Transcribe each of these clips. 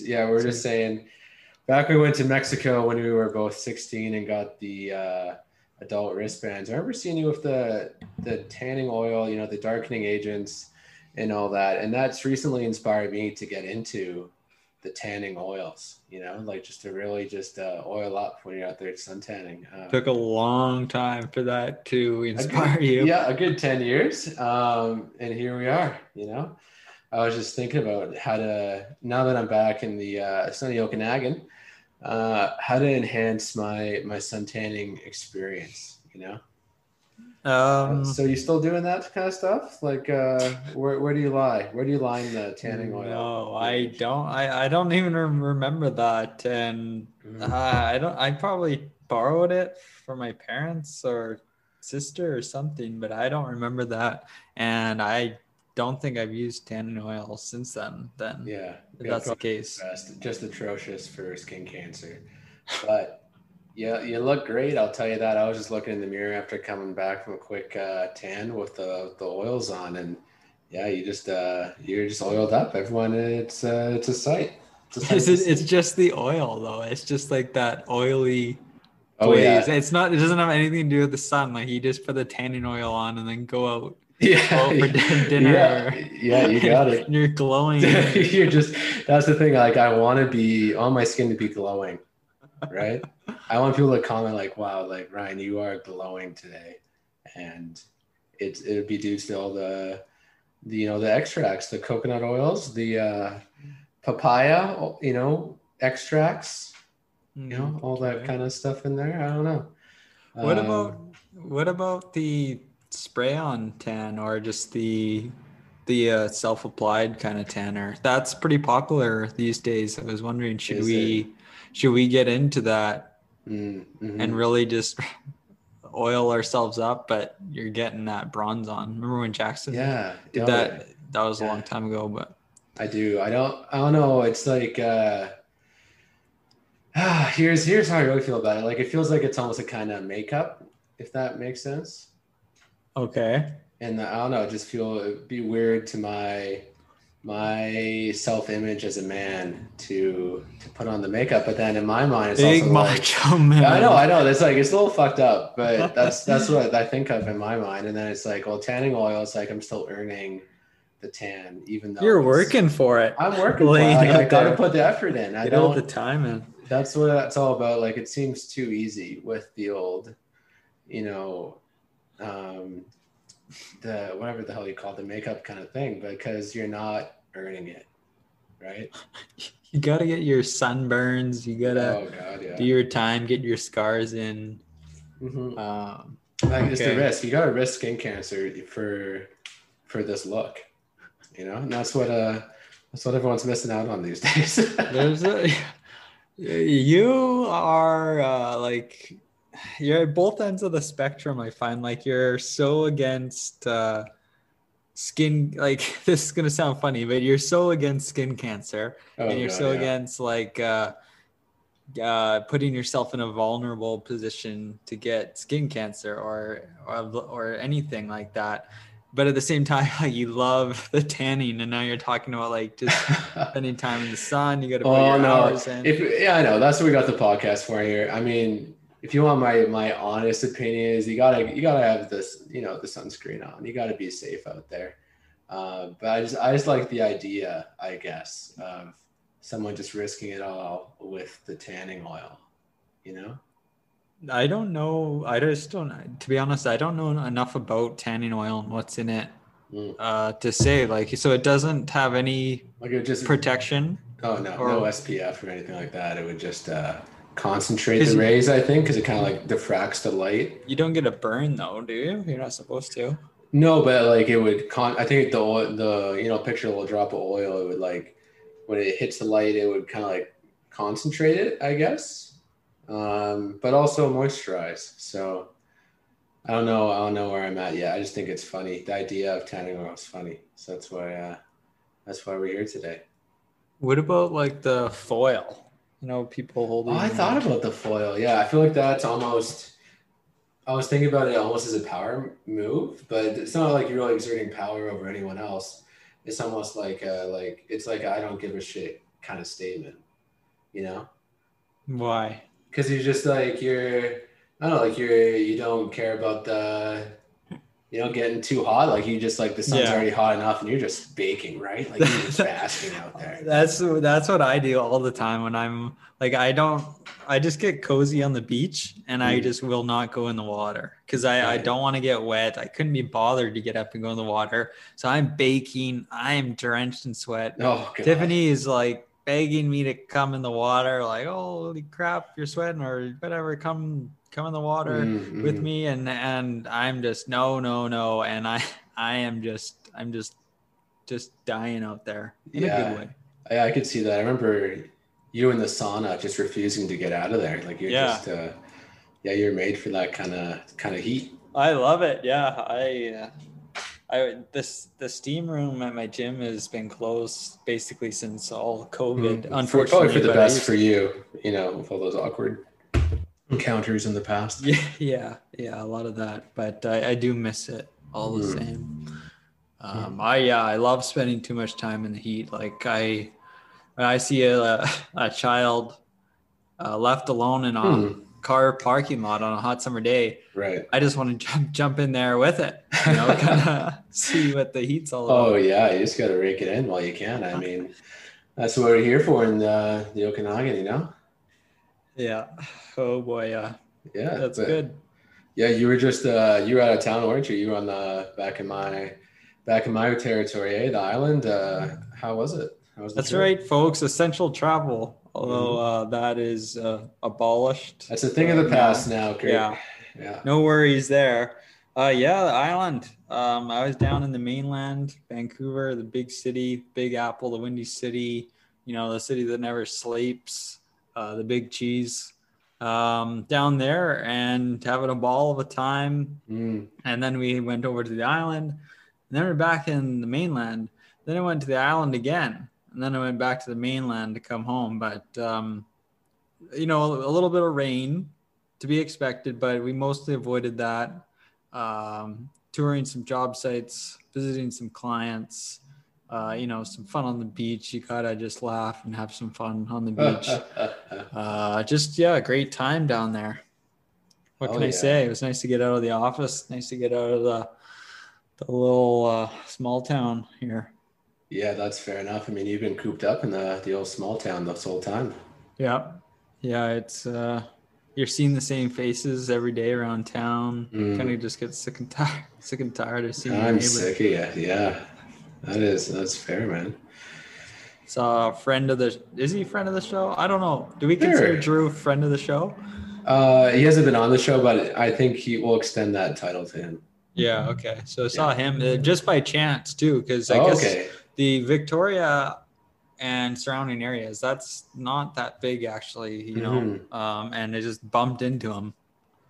Yeah, we are just saying back we went to Mexico when we were both 16 and got the uh, adult wristbands. I remember seeing you with the the tanning oil, you know, the darkening agents and all that. And that's recently inspired me to get into the tanning oils, you know, like just to really just uh, oil up when you're out there sun tanning. Uh, Took a long time for that to inspire good, you. Yeah, a good 10 years. Um, and here we are, you know. I was just thinking about how to, now that I'm back in the uh, sunny Okanagan, uh, how to enhance my my sun tanning experience, you know. Um, so you still doing that kind of stuff? Like, uh, where, where do you lie? Where do you line the tanning oil? No, I don't. I, I don't even remember that, and uh, I don't. I probably borrowed it from my parents or sister or something, but I don't remember that, and I don't think I've used tanning oil since then. Then, Yeah, if that's the case. best. Just atrocious for skin cancer, but. Yeah, you look great. I'll tell you that. I was just looking in the mirror after coming back from a quick uh, tan with the the oils on, and yeah, you just uh, you're just oiled up. Everyone, it's uh, it's a sight. It's, a sight It's, it's just the oil though. It's just like that oily oh yeah. It's not. It doesn't have anything to do with the sun. Like you just put the tanning oil on and then go out. Yeah, for din- dinner. Yeah, yeah, you got it you're glowing. you're just that's the thing. Like I want to be want my skin to be glowing, right? I want people to comment like, "Wow, like Ryan, you are glowing today," and it's it would be due to all the, the you know the extracts, the coconut oils, the uh, papaya, you know extracts, you know all that Okay. kind of stuff in there. I don't know. What Um, about what about the spray on tan or just the the uh, self applied kind of tanner? That's pretty popular these days. I was wondering, should Is we should we get into that mm, mhm. and really just oil ourselves up? But you're getting that bronze on. Remember when Jackson yeah, did no, that? That was a Yeah. long time ago, but I do. I don't. I don't know. It's like uh, here's here's how I really feel about it. Like it feels like it's almost a kind of makeup, if that makes sense. Okay. And I don't know. Just feel it'd be weird to my my self image as a man to to put on the makeup. But then in my mind, it's Big also like, macho man. I know, I know. That's like it's a little fucked up, but that's that's what I think of in my mind. And then it's like, well, tanning oil. It's like I'm still earning the tan, even though You're working for it. I'm working. For it. Like, I got to put the effort in. I Get don't. the time in. that's what that's all about. Like it seems too easy with the old, you know, um, the whatever the hell you call it, the makeup kind of thing, because you're not earning it, right? You gotta get your sunburns. You gotta oh God, yeah. do your time. Get your scars in. Mhm. Um, Like it's the risk. You got to risk skin cancer for for this look, you know, and that's what uh that's what everyone's missing out on these days. there's a you are uh, like you're at both ends of the spectrum. I find like you're so against uh, skin. Like this is gonna sound funny, but you're so against skin cancer. Oh, and you're God, so yeah. against like uh, uh, putting yourself in a vulnerable position to get skin cancer or or, or anything like that. But at the same time, like, you love the tanning, and now you're talking about like just spending time in the sun. You got to put Oh your no! hours in. If yeah, I know that's what we got the podcast for here. I mean, if you want my my honest opinion, is you gotta you gotta have this you know the sunscreen on. You gotta be safe out there. Uh, but I just I just like the idea, I guess, of someone just risking it all with the tanning oil. You know? I don't know. I just don't. To be honest, I don't know enough about tanning oil and what's in it Mm. uh, to say. Like, so it doesn't have any Like it just protection. oh no or- no SPF or anything like that. It would just uh, concentrate the rays. I think because it kind of like diffracts the light. You don't get a burn though, do you? You're not supposed to. No, but like it would con. I think the oil, the you know picture a little drop of oil. It would like when it hits the light, it would kind of like concentrate it, I guess. Um, but also moisturize. So I don't know. I don't know where I'm at yet. I just think it's funny. The idea of tanning oil is funny. So that's why. Uh, that's why we're here today. What about like the foil? You know, people holding. Oh. I thought about the foil. Yeah, I feel like that's almost I was thinking about it almost as a power move, but it's not like you're really exerting power over anyone else. It's almost like a, like it's like I don't give a shit kind of statement, you know? Why? Because you're just like you're I don't know, like you're you don't care about the you know getting too hot. Like you just like the sun's Yeah. already hot enough, and you're just baking, right? Like you're just basking out there. That's that's what I do all the time when I'm like I don't I just get cozy on the beach and I Mm. just will not go in the water because I, I don't want to get wet. I couldn't be bothered to get up and go in the water. So I'm baking. I am drenched in sweat. Oh, God. Tiffany is like begging me to come in the water, like, oh, holy crap, you're sweating or whatever, come come in the water Mm, with me. And and I'm just no, no, no. And I I am just I'm just just dying out there in a Yeah. good way. Yeah, I could see that. I remember you in the sauna just refusing to get out of there. Like you're Yeah. just, uh, yeah, you're made for that kind of kind of heat. I love it. Yeah, I, uh, I this the steam room at my gym has been closed basically since all COVID. Mm. Unfortunately, probably for the best for you, you know, with all those awkward encounters in the past. Yeah, yeah, yeah, a lot of that. But I, I do miss it all the Mm. same. Um, I yeah, I love spending too much time in the heat. Like I, when I see a a child uh, left alone in a Hmm. car parking lot on a hot summer day, Right. I just want to jump jump in there with it. You know, kind of see what the heat's all about. Oh yeah, you just got to rake it in while you can. I mean, that's what we're here for in the, the Okanagan, you know. Yeah. Oh boy. Yeah. Yeah, That's but- good. Yeah, you were just uh, you were out of town, weren't you? You were on the back in my back in my territory, eh? The island. Uh, how was it? How was That's trip? right, folks. Essential travel, although uh, that is uh, abolished. Mm-hmm. That's a thing of the Uh, past now, Kurt. Yeah. Yeah. No worries there. Uh, yeah, the island. Um, I was down in the mainland, Vancouver, the big city, Big Apple, the Windy City. You know, the city that never sleeps. Uh, the big cheese. Um, down there and having a ball of a time. Mm. and then we went over to the island and then we're back in the mainland then i went to the island again and then i went back to the mainland to come home but um, you know a little bit of rain to be expected but we mostly avoided that um, touring some job sites visiting some clients uh, you know some fun on the beach you gotta just laugh and have some fun on the beach uh, just yeah, great time down there. What Oh, can I yeah. say? It was nice to get out of the office. Nice to get out of the the little uh, small town here. yeah, that's fair enough. I mean, you've been cooped up in the the old small town this whole time. Yeah, yeah. It's uh, you're seeing the same faces every day around town. Mm. Kind of just get sick and tired, sick and tired of seeing I'm sick of you. Yeah, that is that's fair, man. Saw a friend of the. Is he a friend of the show? I don't know. Do we consider Sure. Drew a friend of the show? Uh, he hasn't been on the show, but I think he will extend that title to him. Yeah. Okay. So I saw him uh, just by chance too, because I Oh, guess okay. the Victoria and surrounding areas that's not that big actually you know um, and it just bumped into him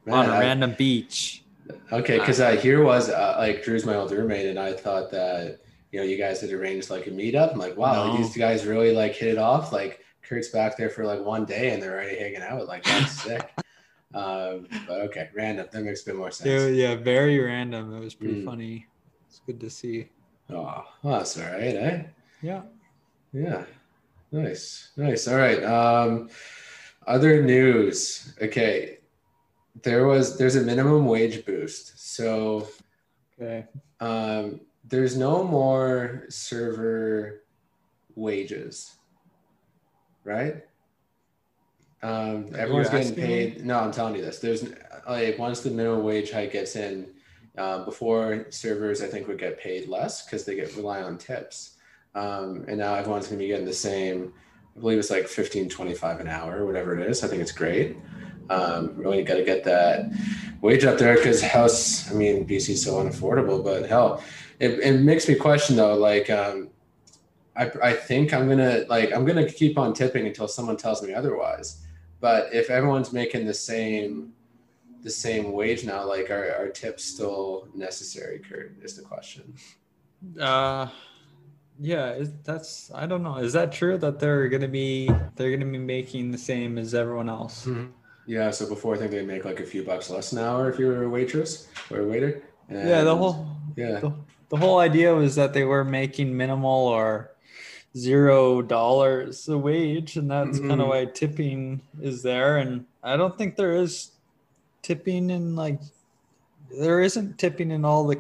on Mm-hmm. A I- random beach Okay, because uh, here was uh, like Drew's my old roommate, and I thought that you know you guys had arranged like a meetup. I'm like, wow, like, No. these guys really like hit it off. Like Kurt's back there for like one day, and they're already hanging out. Like that's sick. Um, but okay, random. That makes a bit more sense. yeah, yeah very random it was pretty Mm. funny it's good to see Oh, well, that's all right, eh? yeah Yeah, nice, nice. All right. Um, other news. Okay, there was there's a minimum wage boost, so okay um, there's no more server wages, right? Um, everyone's getting paid. No, I'm telling you this. There's like once the minimum wage hike gets in, uh, before servers I think would get paid less because they get rely on tips, um, and now everyone's going to be getting the same. I believe it's like 15, 25 an hour, whatever it is. I think it's great. Um, really got to get that wage up there because house, I mean, BC is so unaffordable, but hell, it, it makes me question though, like, um, I, I think I'm gonna like I'm gonna keep on tipping until someone tells me otherwise. But if everyone's making the same the same wage now, like are, are tips still necessary, Kurt, is the question. uh yeah is, that's i don't know is that true that they're gonna be they're gonna be making the same as everyone else Yeah, so before I think they make like a few bucks less an hour if you were a waitress or a waiter. yeah, the whole yeah. the, the whole idea was that they were making minimal or zero dollars a wage, and that's kind Mhm. of why tipping is there. And I don't think there is tipping in like there isn't tipping in all the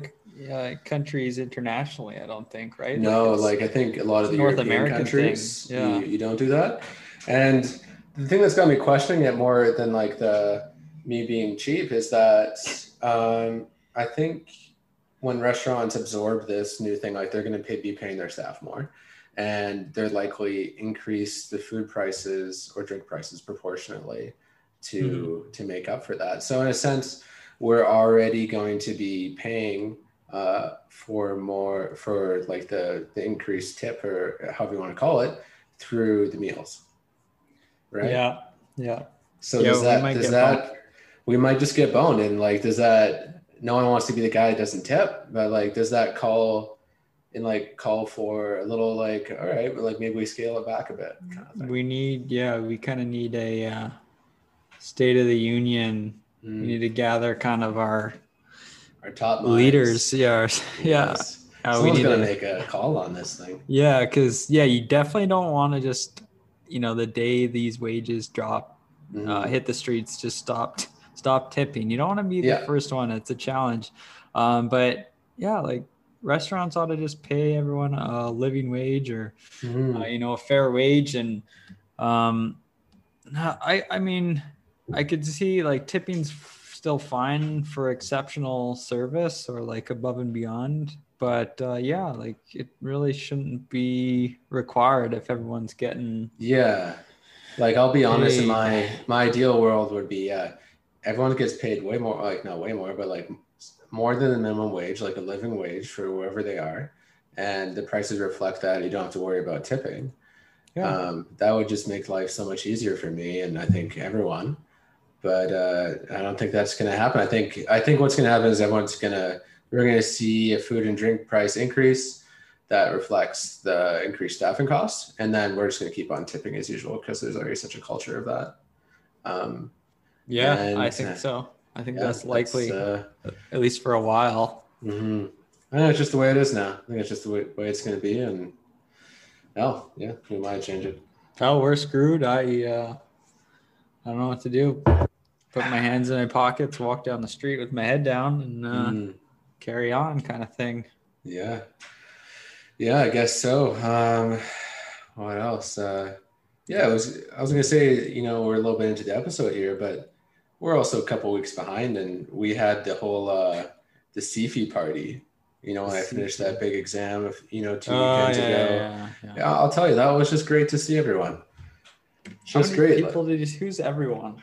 uh, countries internationally. I don't think, right? No, it's- like I think a lot of the North European American countries, yeah. you, you don't do that. And the thing that's got me questioning it more than like the me being cheap is that um, I think when restaurants absorb this new thing, like they're going to pay, be paying their staff more, and they're likely increase the food prices or drink prices proportionately to to make up for that. So in a sense, we're already going to be paying uh, for more for like the the increased tip or however you want to call it through the meals, right? Yeah, yeah. So Yeah, does that might does get that we might just get boned and like does that no one wants to be the guy that doesn't tip, but like does that call and like call for a little like all right, but like maybe we scale it back a bit kind of thing. We need, yeah, we kind of need a uh, state of the union. Mm, We need to gather kind of our our top minds. leaders. Yeah, our- yeah. Yes. Uh, we need gonna to- make a call on this thing. Yeah, because yeah, you definitely don't want to just, you know, the day these wages drop, uh, Mhm. hit the streets, just stop, stop tipping. You don't want to be the first one. It's a challenge. Um, but yeah, like restaurants ought to just pay everyone a living wage or Mhm. uh, you know a fair wage and um i i mean i could see like tipping's still fine for exceptional service or like above and beyond but uh, yeah like it really shouldn't be required if everyone's getting Yeah. Like I'll be honest, in my my ideal world would be yeah, everyone gets paid way more like not way more, but like more than the minimum wage, like a living wage for wherever they are. And the prices reflect that. You don't have to worry about tipping. yeah Um, that would just make life so much easier for me and I think everyone. But uh, I don't think that's going to happen. I think I think what's going to happen is everyone's going to we're going to see a food and drink price increase that reflects the increased staffing costs, and then we're just going to keep on tipping as usual because there's already such a culture of that. Um, yeah i and, uh, think so i think yeah, that's likely uh, at least for a while mhm. I know it's just the way it is now. I think it's just the way, way it's going to be, and oh yeah, we might change it. oh we're screwed i uh i don't know what to do put my hands in my pockets walk down the street with my head down and uh, Mhm. Carry on kind of thing Yeah. Yeah, I guess so. Um, what else? Uh, yeah, I was I was gonna say, you know, we're a little bit into the episode here, but we're also a couple weeks behind, and we had the whole uh, the CFE party. You know, when I finished that big exam, of, you know, two Oh, weekends yeah, ago. yeah, yeah, I'll tell you, that was just great to see everyone. How Just great. People did you, who's everyone?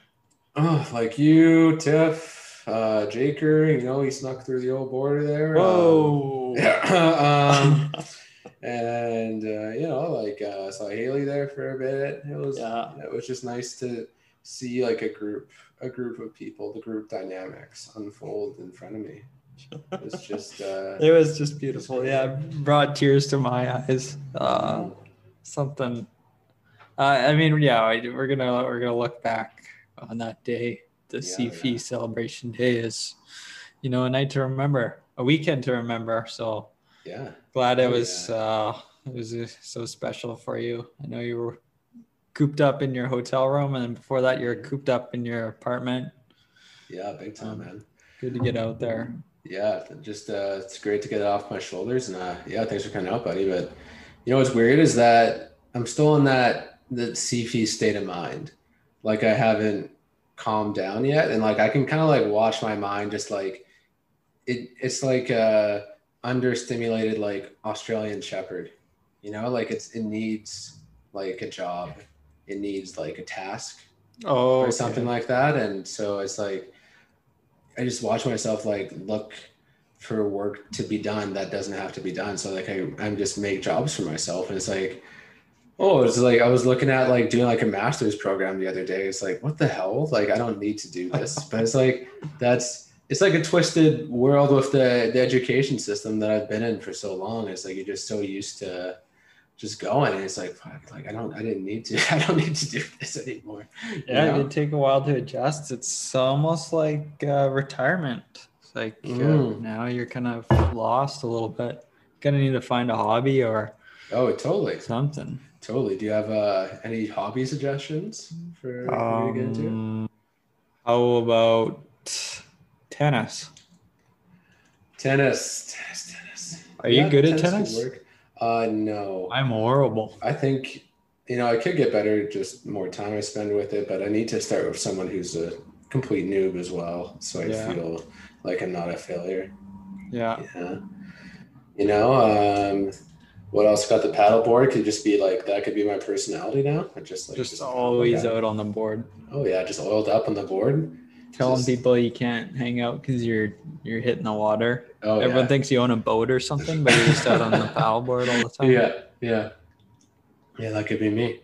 Oh, like you, Tiff, uh, Jaker. You know, he snuck through the old border there. Um, Whoa. yeah. um, and uh, you know, like uh, saw Haley there for a bit. It was Yeah. it was just nice to see like a group a group of people, the group dynamics unfold in front of me. It's just uh, it was just beautiful. Yeah, brought tears to my eyes. Uh, something. Uh, I mean, yeah, we're gonna we're gonna look back on that day. The Yeah, CFE yeah. celebration day is, you know, a night to remember, a weekend to remember. So yeah, glad it Oh, was uh, it was uh, so special for you. I know you were cooped up in your hotel room, and before that, you were cooped up in your apartment. yeah, big time, Um, man. Good to get out there. Yeah, just uh, it's great to get it off my shoulders, and uh, yeah, thanks for coming out, buddy. But you know what's weird is that I'm still in that that CFE state of mind. Like I haven't calmed down yet, and like I can kind of like watch my mind just like it. It's like a understimulated like Australian Shepherd, you know, like it's it needs like a job, it needs like a task, Oh, or something like that. And so it's like I just watch myself like look for work to be done that doesn't have to be done. So like I I'm just make jobs for myself and it's like oh it's like I was looking at like doing like a master's program the other day. It's like what the hell? Like I don't need to do this. but it's like that's it's like a twisted world with the the education system that I've been in for so long. It's like you're just so used to just going. And it's like, fuck, like I don't, I didn't need to, I don't need to do this anymore. you Yeah, know? it take a while to adjust. It's almost like uh, retirement. It's like uh, Mm. now you're kind of lost a little bit. Gonna need to find a hobby or Oh, totally, something. Totally. Do you have uh, any hobby suggestions for you to get into? Um, how about tennis? Tennis, tennis, tennis. Are you good at tennis? work. Uh, no. I'm horrible. I think you know I could get better, just more time I spend with it. But I need to start with someone who's a complete noob as well, so I Yeah. feel like I'm not a failure. Yeah. Yeah. You know, um, what else? Got the paddleboard. Could just be like that. Could be my personality now. I just like Just a always out on the board. Oh yeah, just oiled up on the board. Telling Just- people you can't hang out because you're you're hitting the water. Oh Everyone yeah. thinks you own a boat or something, but you're just out on the paddleboard all the time. yeah, yeah, yeah. That could be me.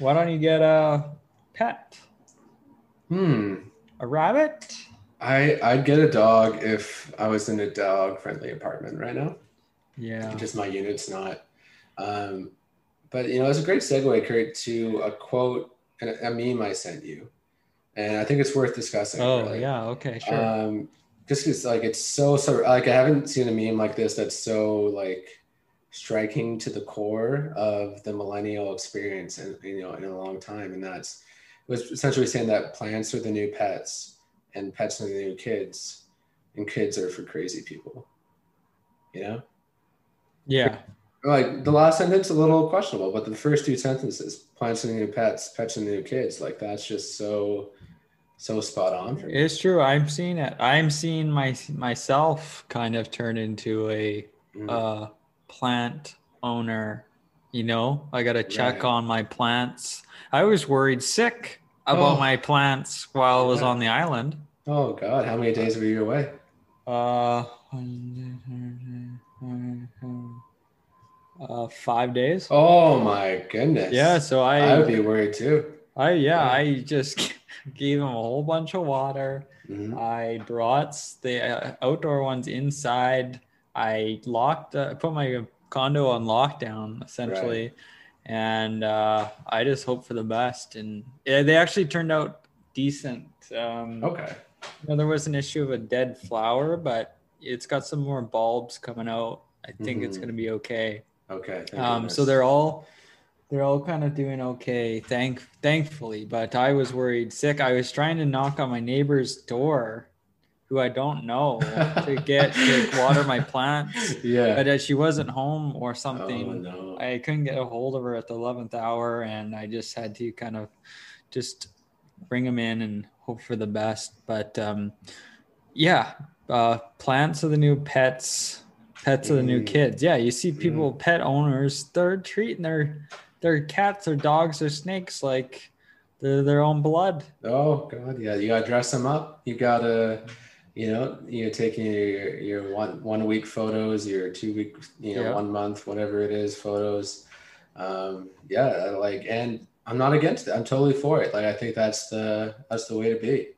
Why don't you get a pet? Hmm. A rabbit? I I'd get a dog if I was in a dog friendly apartment right now. Yeah. Just my unit's not. Um, but you know, it's a great segue, Kurt, to a quote and a, a meme I sent you, and I think it's worth discussing. Oh really. yeah. Okay. Sure. Um, just because like it's so so like I haven't seen a meme like this that's so like striking to the core of the millennial experience and you know in a long time, and that's it was essentially saying that plants are the new pets and pets are the new kids, and kids are for crazy people. You know, yeah. like the last sentence a little questionable, but the first two sentences, plants the new pets, pets the new kids, like that's just so so spot on for me. It's true. I'm seeing it. I'm seeing my myself kind of turn into a Mm. uh, plant owner. You know, I got to check Right. on my plants. I was worried sick about Oh. my plants while I was on the island. Oh God, how many days were you away? Uh, uh, five days. Oh my goodness. Yeah, so I, I would be worried too. I yeah, Yeah. I just gave them a whole bunch of water. Mhm. I brought the uh, outdoor ones inside. I locked, uh, put my condo on lockdown essentially, and uh, I just hope for the best. And yeah, they actually turned out decent. Um, Okay. you know, there was an issue of a dead flower, but it's got some more bulbs coming out. I think it's Mhm. going to be okay. Okay. thank Um, so they're all they're all kind of doing okay, thank thankfully. But I was worried sick. I was trying to knock on my neighbor's door, who I don't know, to get to water my plants, Yeah. but she wasn't home or something. Oh no. I couldn't get a hold of her at the eleventh hour, and I just had to kind of just bring them in and hope for the best. But um, yeah, uh, plants are the new pets. Pets are the new Mm. kids. Yeah, you see people, pet owners, they're treating their their cats or dogs or snakes like they're their own blood. Oh God, yeah. You gotta dress them up. You gotta, you know, you're taking your your one one week photos, your two week, you know, Yeah. one month, whatever it is, photos. Um, yeah, like, and I'm not against it. I'm totally for it. Like, I think that's the that's the way to be.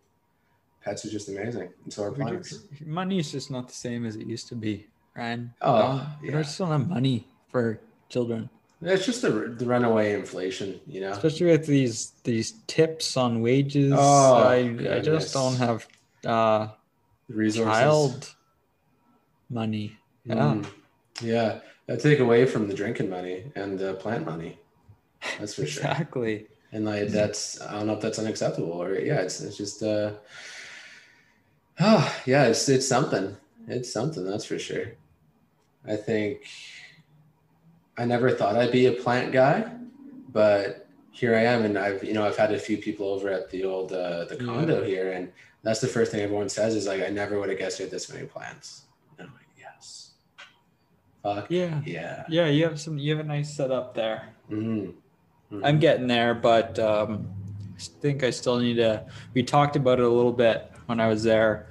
Pets are just amazing, and so are plants. Money is just not the same as it used to be, Ryan. Oh, Um, yeah. There's still not money for children. It's just the, the runaway inflation, you know. especially with these these tips on wages Oh, I, I just don't have uh Resources. child money yeah Mm. yeah, that take away from the drinking money and the plant money. That's for sure. exactly And like that's I don't know if that's unacceptable or yeah, it's it's just uh oh yeah, it's it's something. It's something, that's for sure. I think I never thought I'd be a plant guy, but here I am and I've you know I've had a few people over at the old uh the Yeah. condo here and that's the first thing everyone says is like I never would have guessed you had this many plants. And I'm like, yes. Fuck yeah yeah. yeah you have some you have a nice setup there Mhm. i'm getting there but um i think i still need to we talked about it a little bit when i was there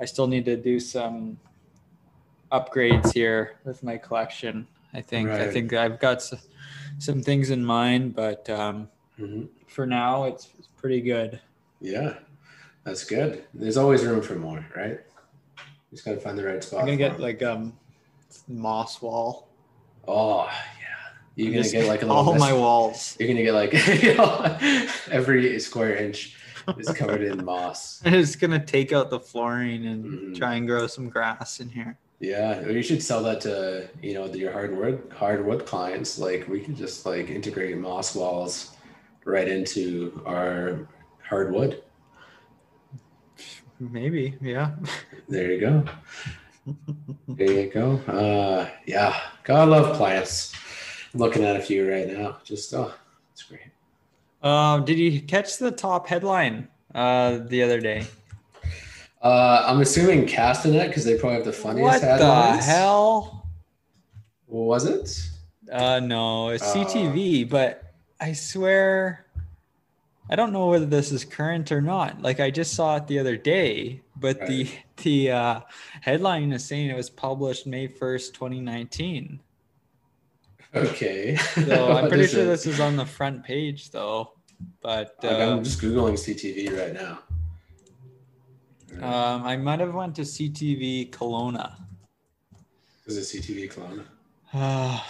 i still need to do some upgrades here with my collection i think i think i've got s- some things in mind but um Mhm. for now it's, it's pretty good Yeah, that's good. There's always room for more, right? You just gotta find the right spot. I'm gonna get get 'em. like um moss wall. oh yeah. You're gonna get like a little all mis- my walls. You're gonna get like every square inch is covered in moss. I'm just gonna take out the flooring and Mhm. try and grow some grass in here. Yeah, or you should sell that to you know your hardwood hardwood clients. Like we can just like integrate moss walls right into our hardwood. Maybe, yeah. There you go. There you go. Uh, yeah, gotta love plants. I'm looking at a few right now. Just oh, it's great. Um, did you catch the top headline uh the other day? Uh, I'm assuming Castanet because they probably have the funniest what headlines. the hell? Was it? Uh, no, it's Uh, CTV, but I swear, I don't know whether this is current or not. Like I just saw it the other day, but the the uh, headline is saying it was published May first, twenty nineteen. Okay. So I'm pretty sure it? this is on the front page though. But Like, uh, I'm just googling CTV right now. Um, I might have went to CTV Kelowna. Is a CTV clone. Ah,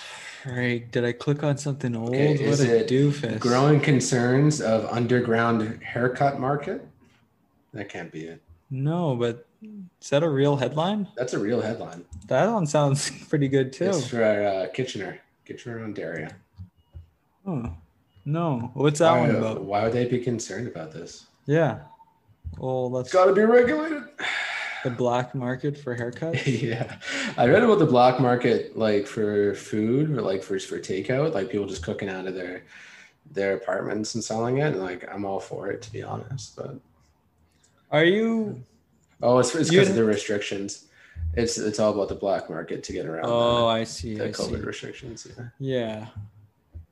right. Did I click on something old? Okay, what a it doofus. Growing concerns of underground haircut market. That can't be it. No, but is that a real headline? That's a real headline. That one sounds pretty good too. It's for uh, Kitchener, Kitchener, Ontario. Oh, no. What's that why, one about? why would they be concerned about this? Yeah. Well, It's that's got to be regulated. the black market for haircuts. yeah, I read about the black market, like for food or like for for takeout, like people just cooking out of their their apartments and selling it. And like, I'm all for it to be honest. But Are you? oh, it's because of the restrictions. It's it's all about the black market to get around Oh, I see. the, I the see. COVID restrictions. Yeah. Yeah.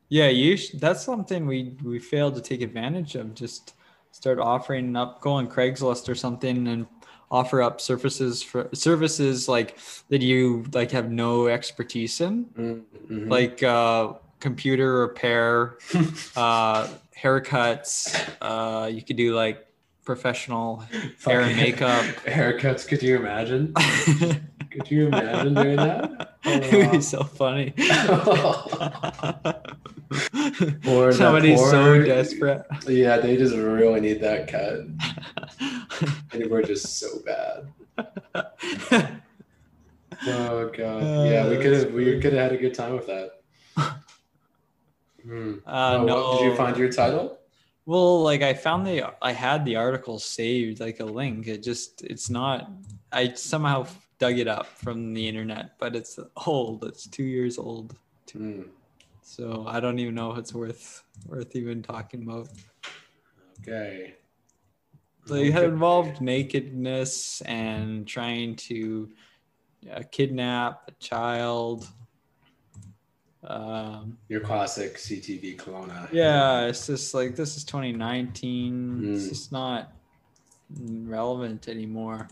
Yeah, you sh- that's something we we failed to take advantage of. Just start offering up, go on Craigslist or something and offer up services for services like that you like have no expertise in, Mhm. like uh computer repair, uh haircuts, uh you could do like professional hair and makeup. haircuts. Could you imagine? Could you imagine doing that? It'd be so funny. Or Somebody's so desperate. yeah, they just really need that cut, and we're just so bad. Oh god, yeah, we Uh, could have we could have had a good time with that. Hmm. Uh, Oh, no. what- did you find your title? Well, like I found the I had the article saved like a link. It just it's not. I somehow dug it up from the internet, but it's old. It's two years old, Hmm. so I don't even know if it's worth worth even talking about. Okay. So it had involved nakedness and trying to uh, kidnap a child. Um, Your classic CTV Kelowna. yeah, it's just like this is 2019. It's Mm. just not relevant anymore.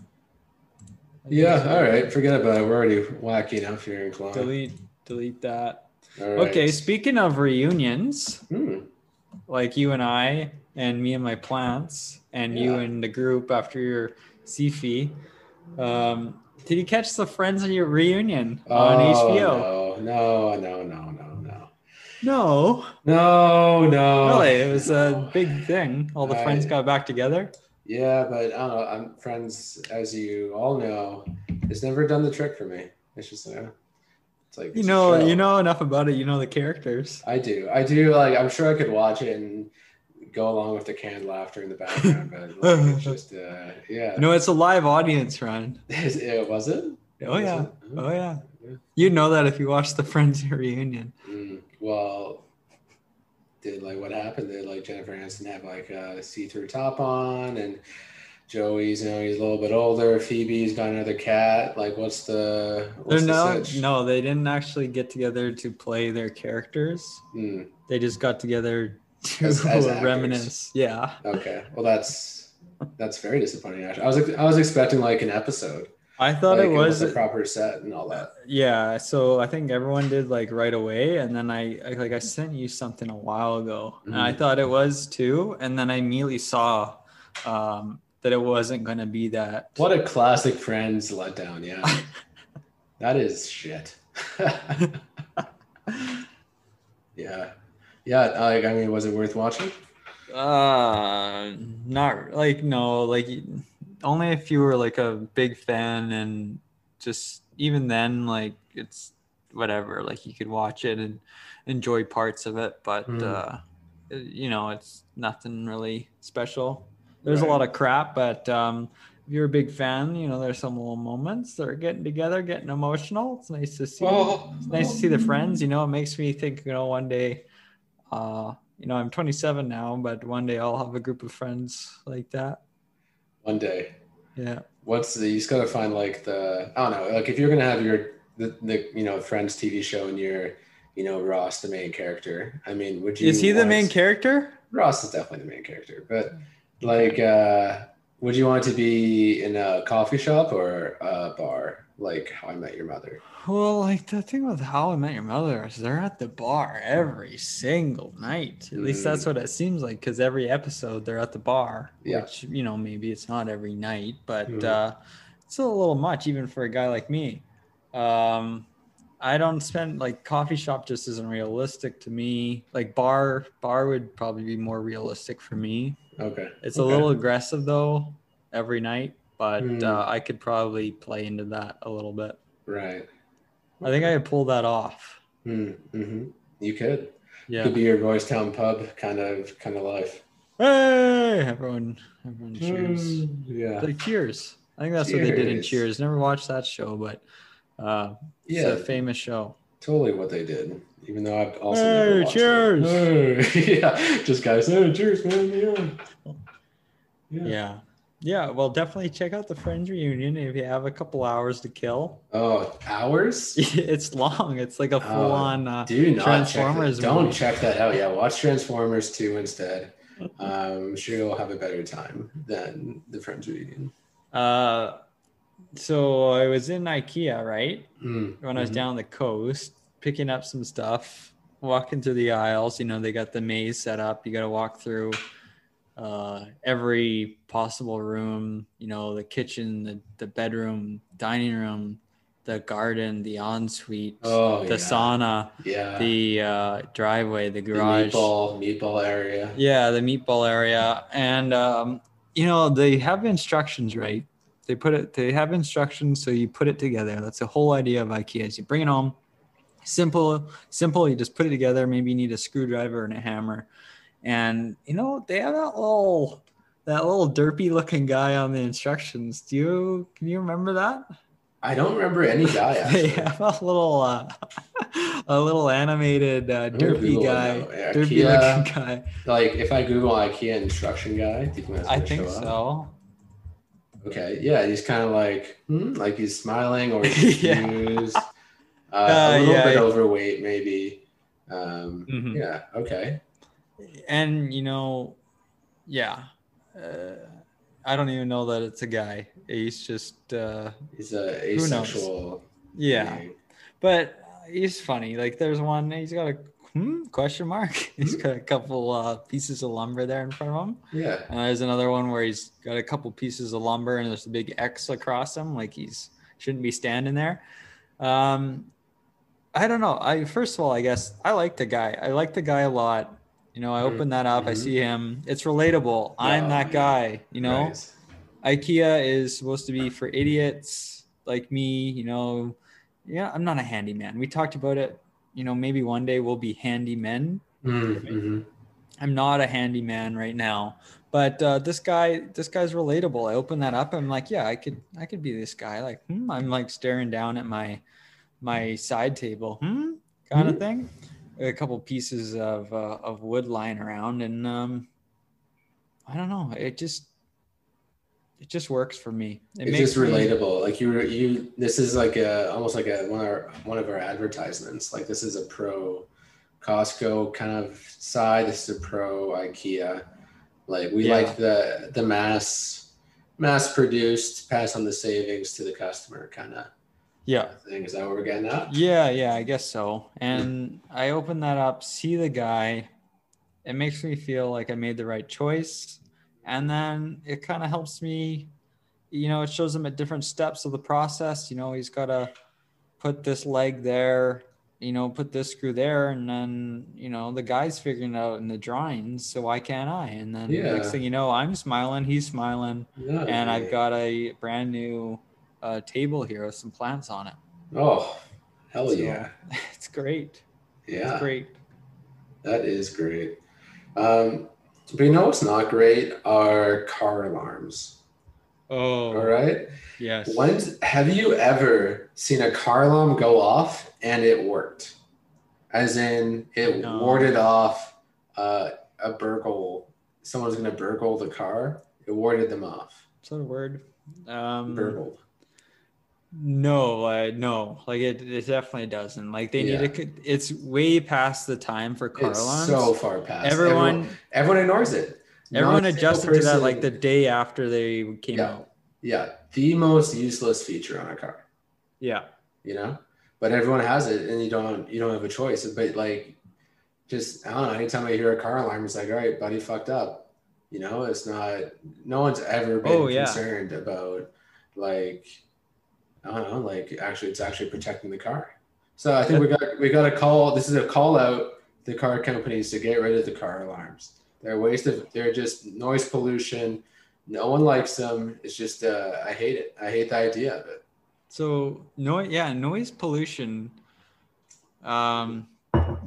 Yeah. All right. Forget about it. We're already wacky enough here in Kelowna. Delete, delete that. Right. Okay, speaking of reunions, Hmm. like you and I, and me and my plants, and you and the group after your CFE, um, did you catch the Friends of your reunion on HBO? Oh, No, no, no, no, no, no. No, No, no. really, it was a big thing. All the I- friends got back together. Yeah, but I don't know. I'm friends, as you all know. It's never done the trick for me. It's just uh, it's like You it's a know, you know enough about it. You know the characters. I do. I do. Like I'm sure I could watch it and go along with the canned laughter in the background, but like, it's just uh, yeah. No, it's a live audience, Ryan. Is it was it? Oh yeah, oh yeah. Yeah. You know that if you watch the Friends reunion. Mm, well, did like what happened? Did like Jennifer Aniston have like a see-through top on, and Joey's you know he's a little bit older. Phoebe's got another cat. Like, what's the what's the No, they didn't actually get together to play their characters. Mm, They just got together to As- as reminisce. Yeah. okay, well that's that's very disappointing. Actually, I was I was expecting like an episode. I thought like, it was. with a proper set and all that. Yeah. So I think everyone did like right away, and then I, I like I sent you something a while ago, and I Mhm. thought it was too, and then I immediately saw um, that it wasn't going to be that. What a classic Friends letdown. Yeah, that is shit. Yeah, yeah. Like, I mean, was it worth watching? Uh, not like no, like only if you were like a big fan and just even then, like it's whatever. Like you could watch it and enjoy parts of it, but Mm. uh, you know, it's nothing really special. There's a lot of crap, but um, if you're a big fan, you know, there's some little moments that are getting together, getting emotional. It's nice to see. Oh, It's nice to see the friends. You know, it makes me think. You know, one day, uh, you know, I'm 27 now, but one day I'll have a group of friends like that. One day. Yeah. What's the? You just gotta find like the. I don't know. Like if you're gonna have your the, the you know Friends TV show and you're you know Ross the main character. I mean, would you? Is he the want- main character? Ross is definitely the main character, but like, uh would you want to be in a coffee shop or a bar, like How I Met Your Mother? Well, like the thing with How I Met Your Mother is they're at the bar every single night. At least that's what it seems like because every episode they're at the bar. Yeah. Which, you know, maybe it's not every night, but Mhm. uh, it's a little much even for a guy like me. Um, I don't spend like coffee shop just isn't realistic to me. Like bar, bar would probably be more realistic for me. Okay, It's a little aggressive though every night, but Hmm. uh, I could probably play into that a little bit. right. I think I could pull that off. Mm-hmm. You could. Yeah. Could be your Royce Town pub kind of kind of life. Hey, everyone, everyone cheers. Mm, Yeah. Like cheers. I think that's what they did in Cheers. Cheers. Never watched that show, but uh, it's Yeah. a famous show. Totally what they did. Even though I've also Hey, never watched cheers. Hey, yeah, just guys. Hey, cheers, man. Yeah. Yeah. yeah. Well, definitely check out the Friends reunion if you have a couple hours to kill. Oh, hours? it's long. It's like a full on. Uh, Do not Transformers Check. Don't check that out. Yeah, watch Transformers 2 instead. Um, I'm sure you'll have a better time than the Friends reunion. uh, so I was in IKEA, right? Mm, when I was mhm. down the coast picking up some stuff, walking through the aisles. You know, they got the maze set up. You got to walk through uh, every possible room. You know, the kitchen, the the bedroom, dining room, the garden, the ensuite, Oh, the yeah. sauna, Yeah. the uh, driveway, the The garage. meatball, meatball area. Yeah, the meatball area, and um, you know they have instructions, right? They put it. They have instructions, so you put it together. That's the whole idea of IKEA. Is you bring it home, simple, simple. You just put it together. Maybe you need a screwdriver and a hammer, and you know they have that little, that little derpy looking guy on the instructions. Do you can you remember that? I don't remember any guy they have a little, uh, a little animated uh, derpy guy. Yeah, derpy IKEA. looking guy. like if I Google IKEA instruction guy, do you think that's I think up? so. Okay, yeah, he's kind of like, hmm, like he's smiling or he's Yeah. confused. uh, Uh, a little yeah, bit yeah. overweight, maybe. Um, Mhm. Yeah. Okay. And you know yeah uh, i don't even know that it's a guy. He's just uh He's a Who knows? asexual. yeah. but he's funny. Like there's one he's got a hmm, question mark? He's got a couple uh pieces of lumber there in front of him. Yeah. and there's another one where he's got a couple pieces of lumber and there's a big x across him. Like he's shouldn't be standing there. Um i don't know. I first of all i guess i like the guy. I like the guy a lot you know i open that up i Mhm. see him it's relatable i'm that guy you know Right. ikea is supposed to be for idiots like me you know yeah i'm not a handyman we talked about it you know maybe one day we'll be handymen Mm, mhm. I'm not a handyman right now, but uh, this guy, this guy's relatable. I open that up. I'm like, yeah, I could, I could be this guy. Like, hmm, I'm like staring down at my, my side table, hmm, kind of Hmm. thing. A couple pieces of uh, of wood lying around, and um, I don't know. It just, it just works for me. It It's just me- relatable. Like you, were you. This is like a almost like a one of our one of our advertisements. Like this is a pro Costco kind of side. This is a pro IKEA. Like we Yeah. like the the mass mass produced, pass on the savings to the customer kind of Yeah. thing. Is that what we're getting at? Yeah, yeah, I guess so. And I open that up, see the guy. It makes me feel like I made the right choice. And then it kind of helps me, you know, it shows him at different steps of the process. You know, he's got to put this leg there, you know, put this screw there, and then you know the guy's figuring it out in the drawings, so why can't I? And then Yeah. next thing you know, I'm smiling, he's smiling, No, and I've got a brand new uh, table here with some plants on it. Oh, hell So, yeah. it's great. Yeah. It's great. That is great. Um, but you know what's not great are car alarms. Oh, All right. yes. When have you ever seen a car alarm go off and it worked? As in, it No. warded off uh, a burgle. Someone's going to burgle the car. It warded them off. Is that a word? Um, Burgled. No, uh, no, like it, it definitely doesn't. Like they Yeah. need to. It's way past the time for car It's alarms. so far past. everyone, everyone ignores it. everyone Not a single adjusted to that like the day after they came Yeah. out. yeah, the most useless feature on a car. Yeah, you know but everyone has it and you don't you don't have a choice but like just i don't know anytime i hear a car alarm it's like all right buddy fucked up you know it's not no one's ever been Oh, yeah. concerned about like i don't know like actually it's actually protecting the car. So i think we got we got a call this is a call out the car companies to get rid of the car alarms. They're a waste of they're just noise pollution. No one likes them. It's just uh, i hate it. I hate the idea of it. So no, yeah, noise pollution um,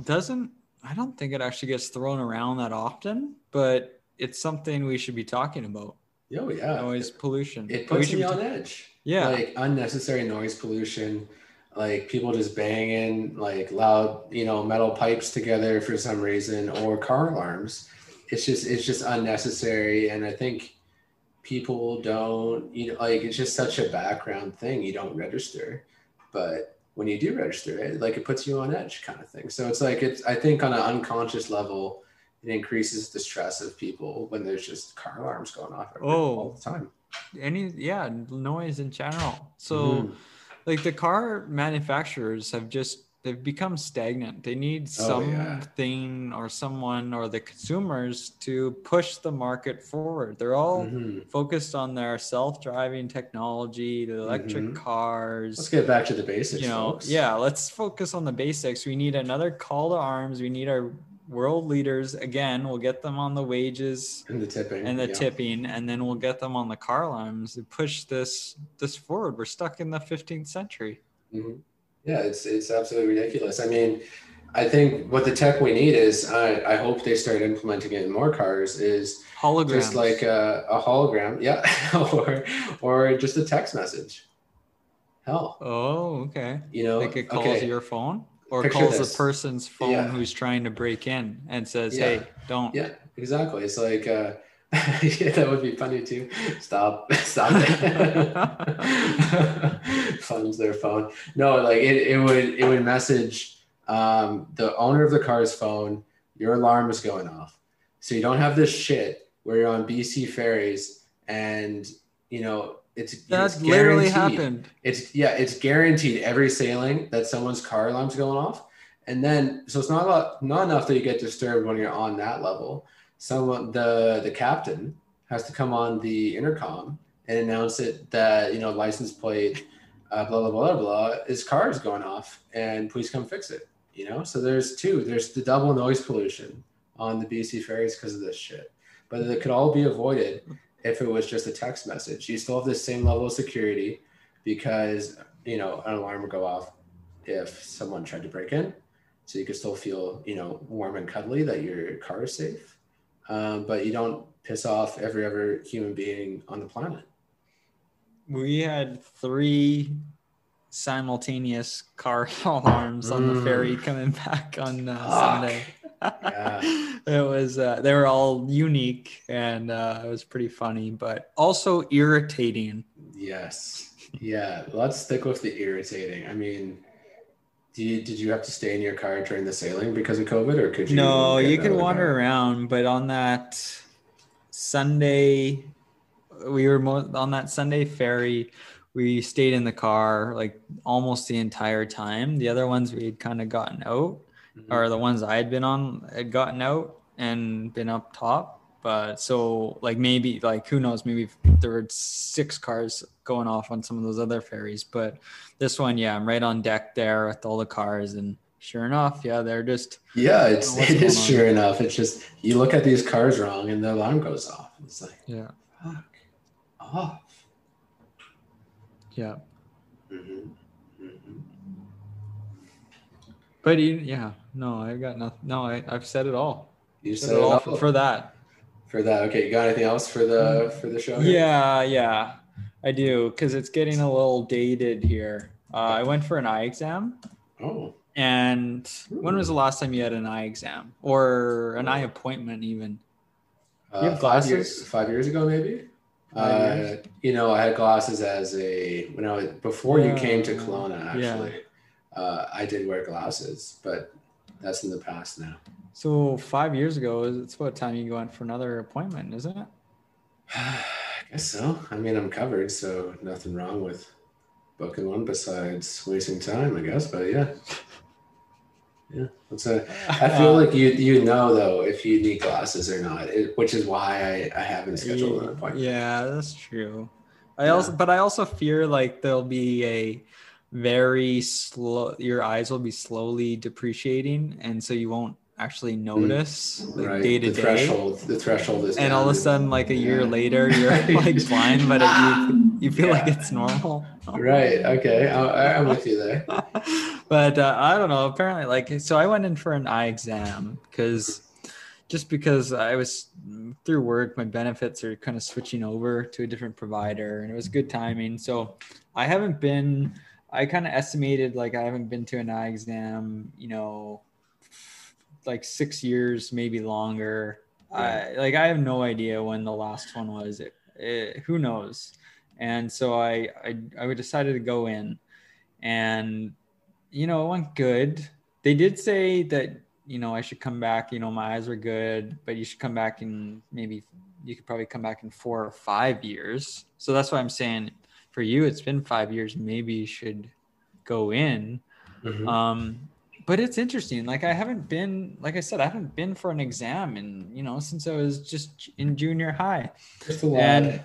doesn't. I don't think it actually gets thrown around that often, but it's something we should be talking about. Oh yeah Noise pollution. it puts should me on edge. Yeah. Like unnecessary noise pollution, like people just banging like loud, you know, metal pipes together for some reason, or car alarms. It's just it's just unnecessary, and I think people don't you know like it's just such a background thing you don't register, but when you do register it, like it puts you on edge kind of thing. So it's like it's I think on an unconscious level. It increases the stress of people when there's just car alarms going off every, all Oh. the time. any yeah noise in general. So. Mhm. like the car manufacturers have just they've become stagnant they need Oh, yeah. something or someone or the consumers to push the market forward they're all Mhm. focused on their self-driving technology the electric Mhm. cars Let's get back to the basics. you know folks. yeah let's focus on the basics we need another call to arms we need our world leaders again we'll get them on the wages and the tipping and the yeah. tipping and then we'll get them on the car alarms to push this this forward we're stuck in the 15th century Mhm. Yeah, it's it's absolutely ridiculous. I mean, I think what the tech we need is I, I hope they start implementing it in more cars is holograms just like a, a hologram, yeah, or or just a text message. Hell, oh okay you know, like it calls okay, your phone or Picture calls this. the person's phone Yeah. who's trying to break in and says Yeah. hey don't yeah, exactly. It's like uh, yeah, that would be funny too. Stop, stop. Funds their phone. No, like it, it would it would message um, the owner of the car's phone. Your alarm is going off, so you don't have this shit where you're on BC ferries and you know it's that it's literally happened It's yeah, it's guaranteed every sailing that someone's car alarm's going off, and then so it's not a lot, not enough that you get disturbed when you're on that level. Someone the the captain has to come on the intercom and announce it that you know license plate, uh, blah blah blah blah blah. His car is going off, and please come fix it. You know, so there's two. There's the double noise pollution on the BC ferries because of this shit, but it could all be avoided if it was just a text message. You still have the same level of security because you know an alarm would go off if someone tried to break in, so you could still feel you know warm and cuddly that your car is safe, um, but you don't piss off every other human being on the planet. we had three simultaneous car alarms on the Mm. ferry coming back on uh, sunday Yeah. it was uh, they were all unique and uh, it was pretty funny but also irritating Yes. Yeah. Let's stick with the irritating. I mean, you, did you have to stay in your car during the sailing because of COVID, or could you? No, you could wander car? around, but on that Sunday, we were mo- on that Sunday ferry. We stayed in the car like almost the entire time. The other ones we had kind of gotten out, Mhm. or the ones I had been on had gotten out and been up top. But so like maybe like who knows? Maybe there were six cars going off on some of those other ferries, but this one, yeah, I'm right on deck there with all the cars and sure enough, yeah, they're just Yeah, it's it is sure enough. It's just you look at these cars wrong and the alarm goes off. It's like yeah, fuck off. yeah. Mhm. But you, yeah, no, I've got nothing. No, I, I've said it all. You Said said it it all all for, for that. for that. Okay, you got anything else for the for the show? here? Yeah, yeah, I do because it's getting a little dated here. Uh, I went for an eye exam, Oh. and when was the last time you had an eye exam or an eye appointment? Even Uh, You have five years, glasses? five years ago, maybe. Uh, you know, I had glasses as a when I was before you came to Yeah. Kelowna. Yeah. Uh, I did wear glasses, but that's in the past now. so five years ago, it's about time you go in for another appointment, isn't it? I guess so. I mean, I'm covered, so nothing wrong with booking one besides wasting time, I guess. But yeah, yeah. That's a, I feel like you you know though if you need glasses or not, it, which is why I, I haven't scheduled an appointment. Yeah, that's true. I Yeah. also, but I also fear like there'll be a very slow. Your eyes will be slowly depreciating, and so you won't actually notice like Mm. right, day to the day. threshold, the threshold is And all of a sudden, like a year Yeah. later, you're like blind, but it, you you feel like it's normal. Right. Okay. I, I'm with you there. but uh, I don't know. Apparently, like, so I went in for an eye exam because just because I was through work, my benefits are kind of switching over to a different provider, and it was good timing. So I haven't been. I kind of estimated like I haven't been to an eye exam, you know, like six years, maybe longer. I like I have no idea when the last one was. It, it, who knows? And so I, I I decided to go in, and you know it went good. They did say that you know I should come back. You know my eyes were good, but you should come back in maybe you could probably come back in four or five years. So that's why I'm saying for you it's been five years. Maybe you should go in. Mhm. Um, but it's interesting. Like I haven't been, like I said, I haven't been for an exam, and you know, since I was just in junior high, Just a and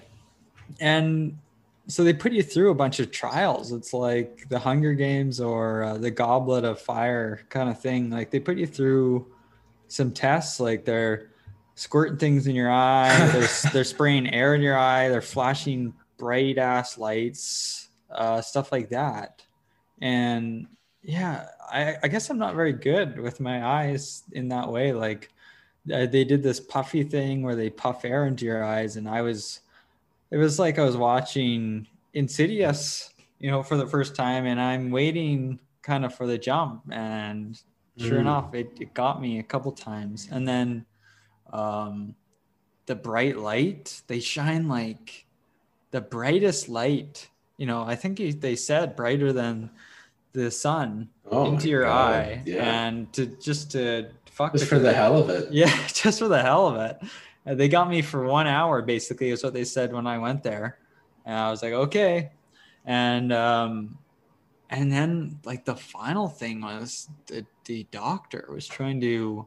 and so they put you through a bunch of trials. It's like the Hunger Games or uh, the Goblet of Fire kind of thing. Like they put you through some tests. Like they're squirting things in your eye. They're they're spraying air in your eye. They're flashing bright ass lights, uh, stuff like that. And yeah, I, I guess I'm not very good with my eyes in that way. Like uh, they did this puffy thing where they puff air into your eyes, and I was, it was like I was watching Insidious, you know, for the first time, and I'm waiting kind of for the jump, and sure Mm. enough, it, it got me a couple times, and then, um, the bright light they shine like the brightest light. You know, I think they said brighter than the sun Oh into your God. eye Yeah. and to just to fuck Just with for the hell of it. yeah just for the hell of it Uh, they got me for one hour basically is what they said when i went there and i was like okay and um and then like the final thing was the, the doctor was trying to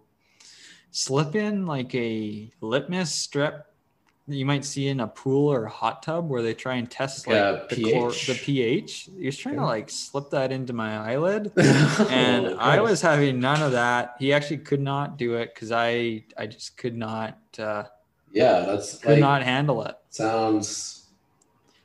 slip in like a litmus strip you might see in a pool or a hot tub where they try and test Like like the, chlor- pH? the pH. He was trying to like slip that into my eyelid and Oh, I was having none of that. He actually could not do it because I I just could not uh, Yeah, that's could like not handle it. sounds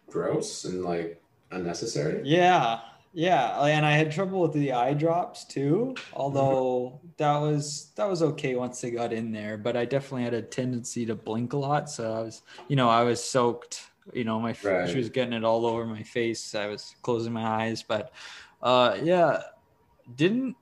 gross and like unnecessary. Yeah, yeah, and I had trouble with the eye drops too. Although that was that was okay once they got in there, but I definitely had a tendency to blink a lot. So I was, you know, I was soaked. You know, my Right. she was getting it all over my face. I was closing my eyes, but uh, yeah, didn't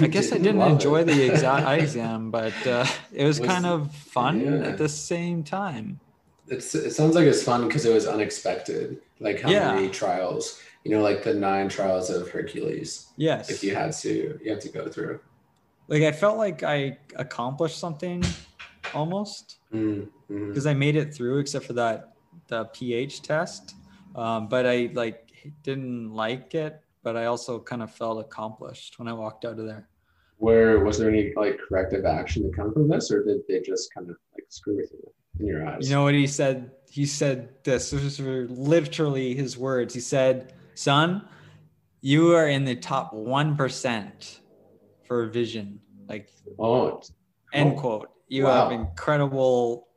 I guess I didn't enjoy it. the exa- eye exam, but uh, it was, Was- kind of fun yeah. at the same time. It's it sounds like it's fun because it was unexpected. Like how Yeah. many trials, you know, like the nine trials of Hercules. Yes, If you had to, you have to go through. like I felt like I accomplished something almost because I made it through, except for that the pH test. Um, but I like didn't like it, but I also kind of felt accomplished when I walked out of there. Where was there any like corrective action to come from this, or did they just kind of like screw with you in your eyes? You know what he said? He said this. This was literally his words. He said, "Son, you are in the top one percent for vision. Like Oh, end Oh, quote. You wow. have incredible,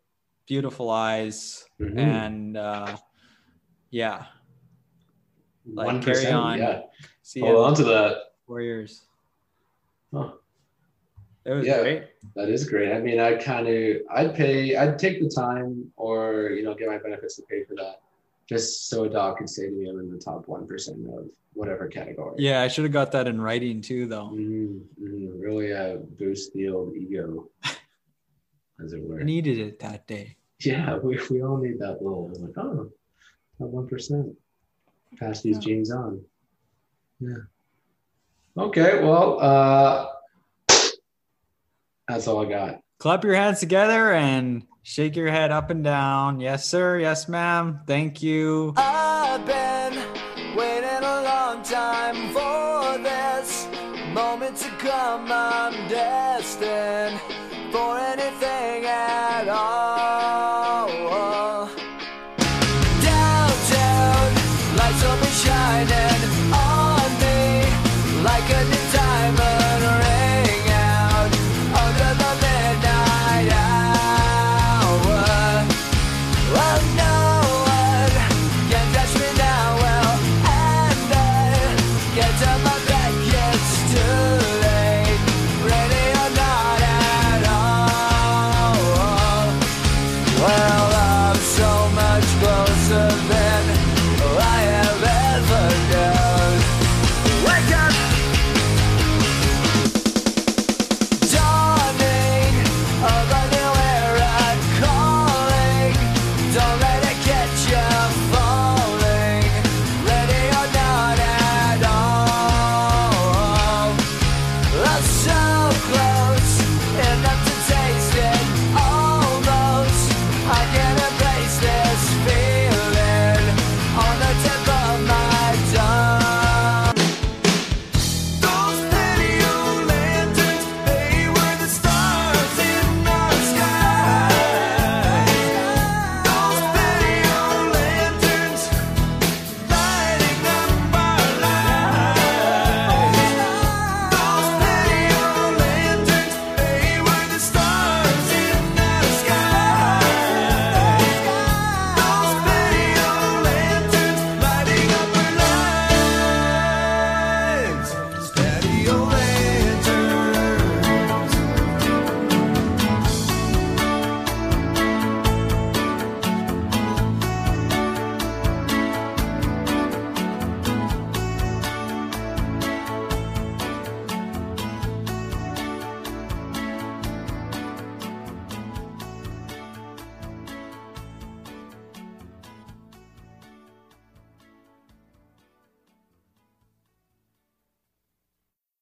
beautiful eyes, mhm. and uh, yeah, like, one carry on. Yeah, see hold on to that. four years. Huh. It was Yeah. great. That is great. I mean, I kind of, I'd pay, I'd take the time, or you know, get my benefits to pay for that, just so a dog could say to me, I'm in the top one percent of whatever category. Yeah, I should have got that in writing too, though. Mm, mm, really uh, boost the old ego, as it were. Needed it that day. Yeah, we, we all need that little like, oh, that one percent. Pass these Yeah. genes on. Yeah. Okay, well, uh that's all I got. Clap your hands together and shake your head up and down. Yes, sir. Yes, ma'am. Thank you.